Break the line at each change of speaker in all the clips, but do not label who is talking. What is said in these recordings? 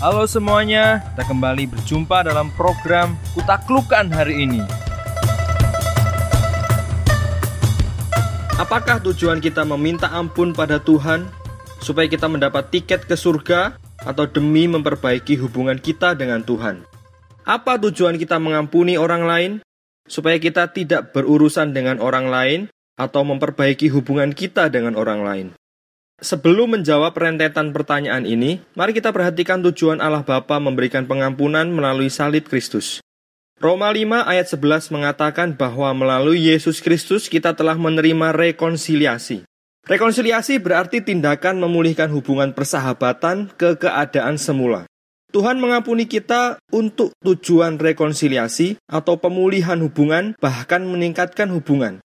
Halo semuanya, kita kembali berjumpa dalam program Kutaklukan hari ini. Apakah tujuan kita meminta ampun pada Tuhan supaya kita mendapat tiket ke surga atau demi memperbaiki hubungan kita dengan Tuhan? Apa tujuan kita mengampuni orang lain supaya kita tidak berurusan dengan orang lain atau memperbaiki hubungan kita dengan orang lain? Sebelum menjawab rentetan pertanyaan ini, mari kita perhatikan tujuan Allah Bapa memberikan pengampunan melalui salib Kristus. Roma 5 ayat 11 mengatakan bahwa melalui Yesus Kristus kita telah menerima rekonsiliasi. Rekonsiliasi berarti tindakan memulihkan hubungan persahabatan ke keadaan semula. Tuhan mengampuni kita untuk tujuan rekonsiliasi atau pemulihan hubungan, bahkan meningkatkan hubungan.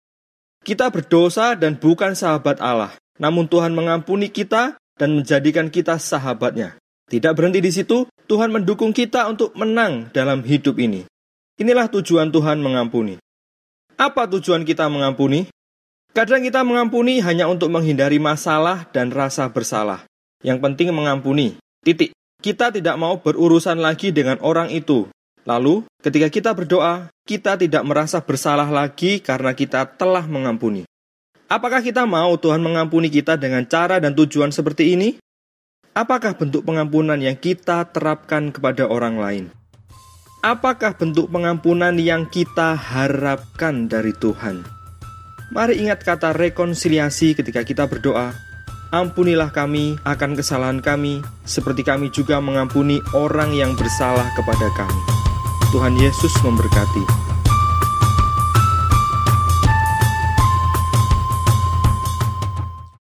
Kita berdosa dan bukan sahabat Allah. Namun Tuhan mengampuni kita dan menjadikan kita sahabatnya. Tidak berhenti di situ, Tuhan mendukung kita untuk menang dalam hidup ini. Inilah tujuan Tuhan mengampuni. Apa tujuan kita mengampuni? Kadang kita mengampuni hanya untuk menghindari masalah dan rasa bersalah. Yang penting mengampuni. Titik. Kita tidak mau berurusan lagi dengan orang itu. Lalu, ketika kita berdoa, kita tidak merasa bersalah lagi karena kita telah mengampuni. Apakah kita mau Tuhan mengampuni kita dengan cara dan tujuan seperti ini? Apakah bentuk pengampunan yang kita terapkan kepada orang lain? Apakah bentuk pengampunan yang kita harapkan dari Tuhan? Mari ingat kata rekonsiliasi ketika kita berdoa. Ampunilah kami akan kesalahan kami, seperti kami juga mengampuni orang yang bersalah kepada kami. Tuhan Yesus memberkati.